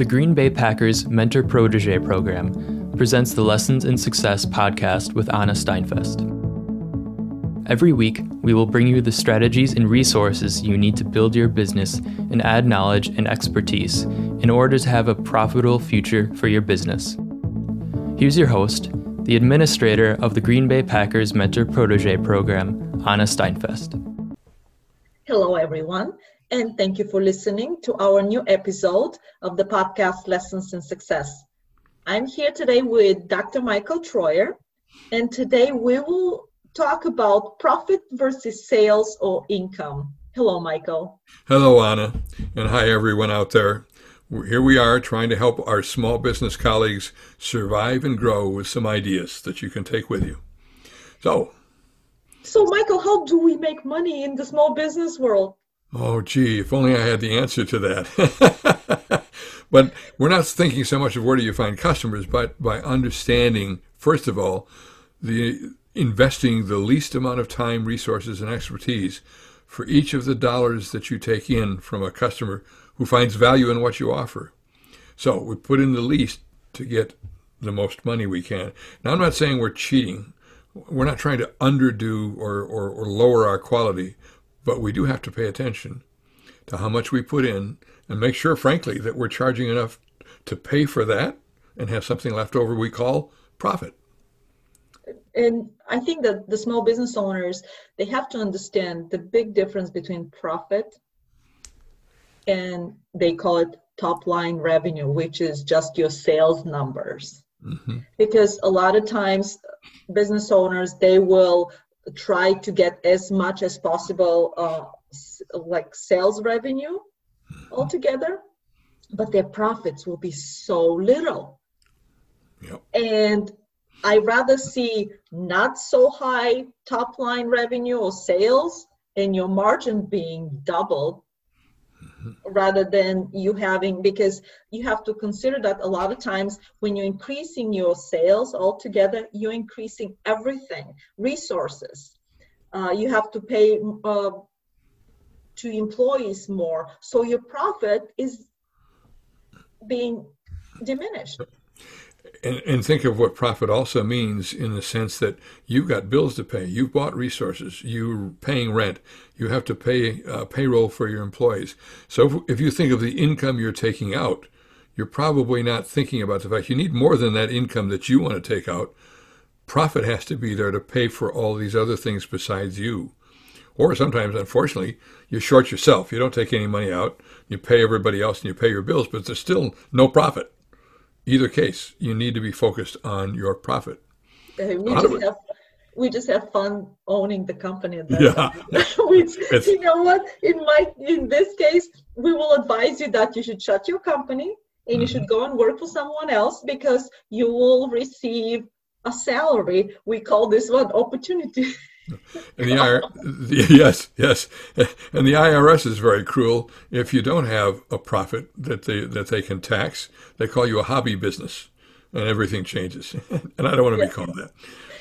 The Green Bay Packers Mentor Protege program presents the Lessons in Success podcast with Anna Steinfest. Every week, we will bring you the strategies and resources you need to build your business and add knowledge and expertise in order to have a profitable future for your business. Here's your host, the administrator of the Green Bay Packers Mentor Protege program, Anna Steinfest. Hello, everyone, and thank you for listening to our new episode of the podcast Lessons in Success. I'm here today with Dr. Michael Troyer, and today we will talk about profit versus sales or income. Hello, Michael. Hello, Anna, and hi, everyone out there. Here we are trying to help our small business colleagues survive and grow with some ideas that you can take with you. So, so, Michael, how do we make money in the small business world? Oh, gee, if only I had the answer to that. but we're not thinking so much of where do you find customers, but by understanding, first of all, the investing the least amount of time, resources, and expertise for each of the dollars that you take in from a customer who finds value in what you offer. So we put in the least to get the most money we can. Now, I'm not saying we're cheating we're not trying to underdo or, or, or lower our quality, but we do have to pay attention to how much we put in and make sure, frankly, that we're charging enough to pay for that and have something left over we call profit. And I think that the small business owners they have to understand the big difference between profit and they call it top line revenue, which is just your sales numbers. Mm-hmm. Because a lot of times business owners they will try to get as much as possible uh, like sales revenue mm-hmm. altogether but their profits will be so little yep. and i rather see not so high top line revenue or sales and your margin being doubled rather than you having because you have to consider that a lot of times when you're increasing your sales altogether you're increasing everything resources. Uh, you have to pay uh, to employees more. So your profit is being diminished and, and think of what profit also means in the sense that you've got bills to pay, you've bought resources, you're paying rent, you have to pay uh, payroll for your employees. So if, if you think of the income you're taking out, you're probably not thinking about the fact you need more than that income that you want to take out. Profit has to be there to pay for all these other things besides you. Or sometimes, unfortunately, you short yourself. You don't take any money out. You pay everybody else and you pay your bills, but there's still no profit either case, you need to be focused on your profit. we, just have, we just have fun owning the company. yeah. we, you know what? In my in this case, we will advise you that you should shut your company and mm-hmm. you should go and work for someone else because you will receive a salary. We call this one opportunity. And the, IR, the, yes, yes, and the IRS is very cruel. If you don't have a profit that they that they can tax, they call you a hobby business, and everything changes. and I don't want to be called that.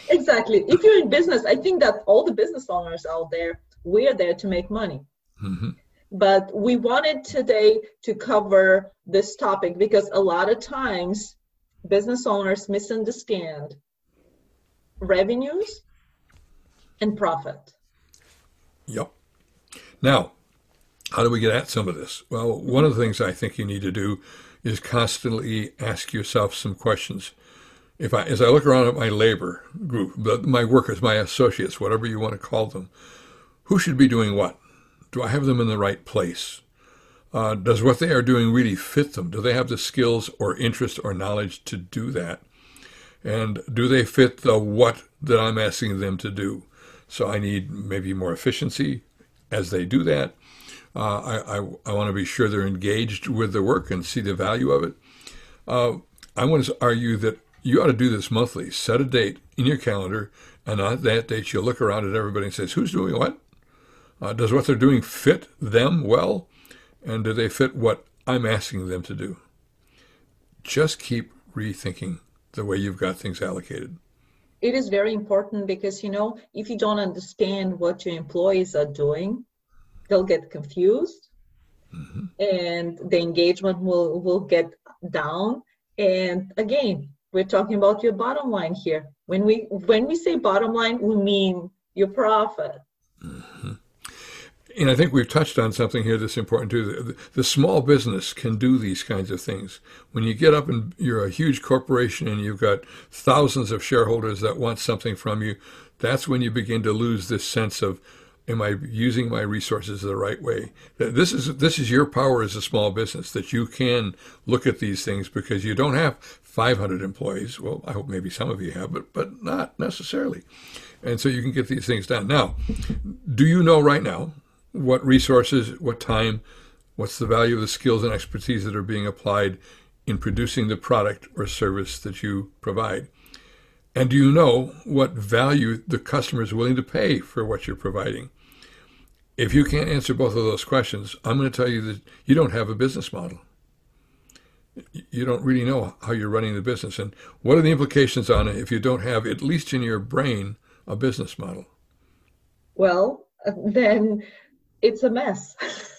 Exactly. If you're in business, I think that all the business owners out there, we're there to make money. Mm-hmm. But we wanted today to cover this topic because a lot of times business owners misunderstand revenues and profit. Yep. Now, how do we get at some of this? Well, one of the things I think you need to do is constantly ask yourself some questions. If I, as I look around at my labor group, my workers, my associates, whatever you want to call them, who should be doing what? Do I have them in the right place? Uh, does what they are doing really fit them? Do they have the skills or interest or knowledge to do that? And do they fit the what that I'm asking them to do? So I need maybe more efficiency as they do that. Uh, I, I, I want to be sure they're engaged with the work and see the value of it. Uh, I want to argue that you ought to do this monthly. Set a date in your calendar, and on that date, you look around at everybody and says, "Who's doing what? Uh, does what they're doing fit them well, and do they fit what I'm asking them to do?" Just keep rethinking the way you've got things allocated it is very important because you know if you don't understand what your employees are doing they'll get confused mm-hmm. and the engagement will will get down and again we're talking about your bottom line here when we when we say bottom line we mean your profit. And i think we've touched on something here that's important too the, the, small business can do these kinds of things when you get up and you're a huge corporation and you've got thousands of shareholders that want something from you that's when you begin to lose this sense of am I using my resources the right way? This is this is your power as a small business that you can look at these things because you don't have 500 employees. Well, I hope maybe some of you have, but but not necessarily. And so you can get these things done. Now, do you know right now what resources, what time, what's the value of the skills and expertise that are being applied in producing the product or service that you provide? And do you know what value the customer is willing to pay for what you're providing? If you can't answer both of those questions, I'm going to tell you that you don't have a business model. You don't really know how you're running the business. And what are the implications on it if you don't have, at least in your brain, a business model? Well, then it's a mess.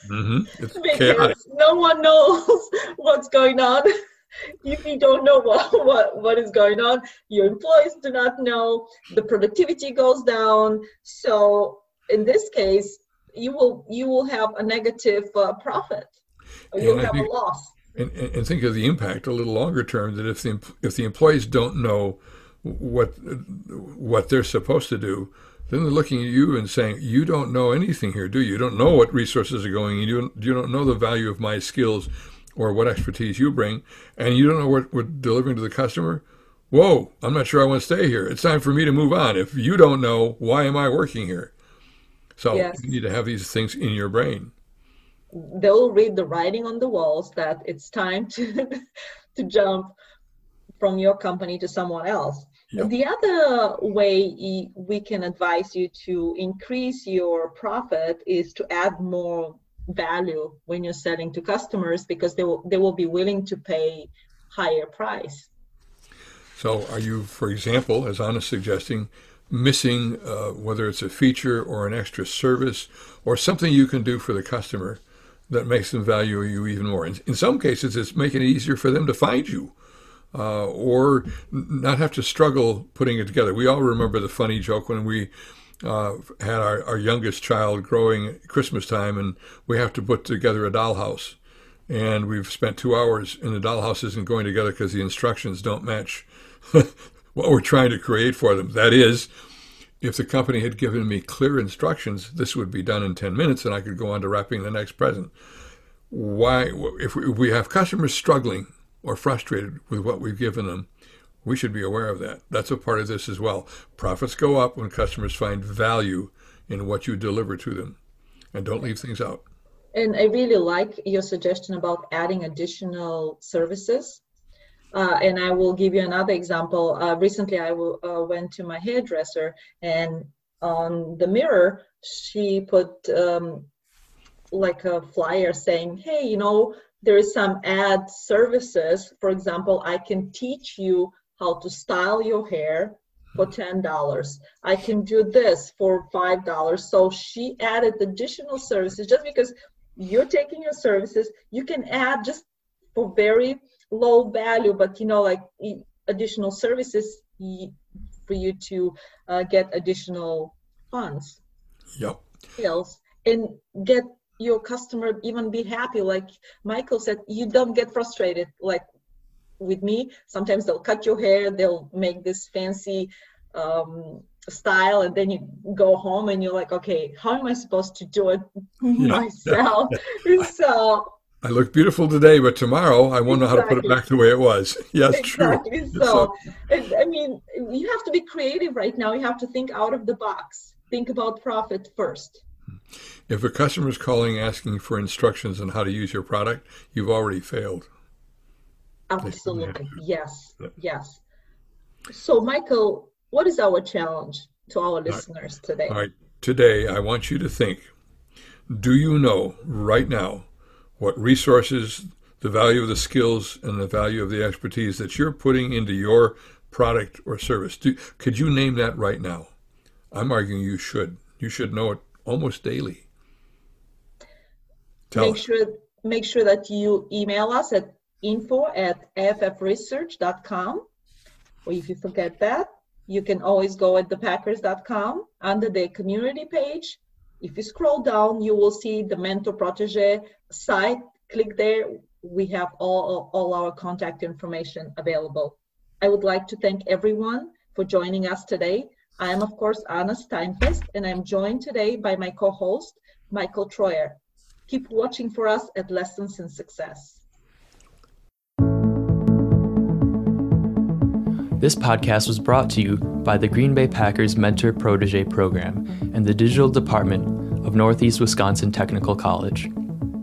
Mm-hmm. It's because chaotic. no one knows what's going on. if you don't know what, what, what is going on, your employees do not know, the productivity goes down. So in this case, you will you will have a negative uh, profit you'll have think, a loss and, and think of the impact a little longer term that if the if the employees don't know what what they're supposed to do then they're looking at you and saying you don't know anything here do you you don't know what resources are going you don't, you don't know the value of my skills or what expertise you bring and you don't know what we're delivering to the customer whoa i'm not sure i want to stay here it's time for me to move on if you don't know why am i working here so yes. you need to have these things in your brain. They'll read the writing on the walls that it's time to to jump from your company to someone else. Yep. The other way we can advise you to increase your profit is to add more value when you're selling to customers because they will they will be willing to pay higher price. So are you, for example, as Anna's suggesting, missing, uh, whether it's a feature or an extra service or something you can do for the customer that makes them value you even more. In, in some cases, it's making it easier for them to find you. Uh, or not have to struggle putting it together. We all remember the funny joke when we uh, had our, our youngest child growing Christmas time, and we have to put together a dollhouse. And we've spent two hours, and the dollhouse isn't going together because the instructions don't match what we're trying to create for them. That is, if the company had given me clear instructions, this would be done in 10 minutes and I could go on to wrapping the next present. Why, if we have customers struggling or frustrated with what we've given them, we should be aware of that. That's a part of this as well. Profits go up when customers find value in what you deliver to them. And don't leave things out. And I really like your suggestion about adding additional services uh, and I will give you another example. Uh, recently, I w- uh, went to my hairdresser, and on the mirror, she put um, like a flyer saying, "Hey, you know, there is some ad services. For example, I can teach you how to style your hair for ten dollars. I can do this for five dollars." So she added additional services just because you're taking your services. You can add just for very low value, but you know, like additional services for you to uh, get additional funds. Yep. Sales and get your customer even be happy. Like Michael said, you don't get frustrated. Like with me, sometimes they'll cut your hair, they'll make this fancy um, style, and then you go home and you're like, okay, how am I supposed to do it yeah. myself? so I look beautiful today, but tomorrow I won't exactly. know how to put it back the way it was. Yes, exactly. true. So, I mean, you have to be creative right now. You have to think out of the box. Think about profit first. If a customer is calling asking for instructions on how to use your product, you've already failed. Absolutely. Yes. Yes. So, Michael, what is our challenge to our listeners today? All right. Today, I want you to think do you know right now what resources, the value of the skills, and the value of the expertise that you're putting into your product or service. Do, could you name that right now? I'm arguing you should. You should know it almost daily. Tell make us. sure make sure that you email us at info at affresearch.com. Or if you forget that, you can always go at thepackers.com under the community page. If you scroll down, you will see the Mentor Protege site. Click there. We have all, all our contact information available. I would like to thank everyone for joining us today. I am, of course, Anna Steinfest, and I'm joined today by my co host, Michael Troyer. Keep watching for us at Lessons in Success. This podcast was brought to you by the Green Bay Packers Mentor Protege Program and the Digital Department of Northeast Wisconsin Technical College.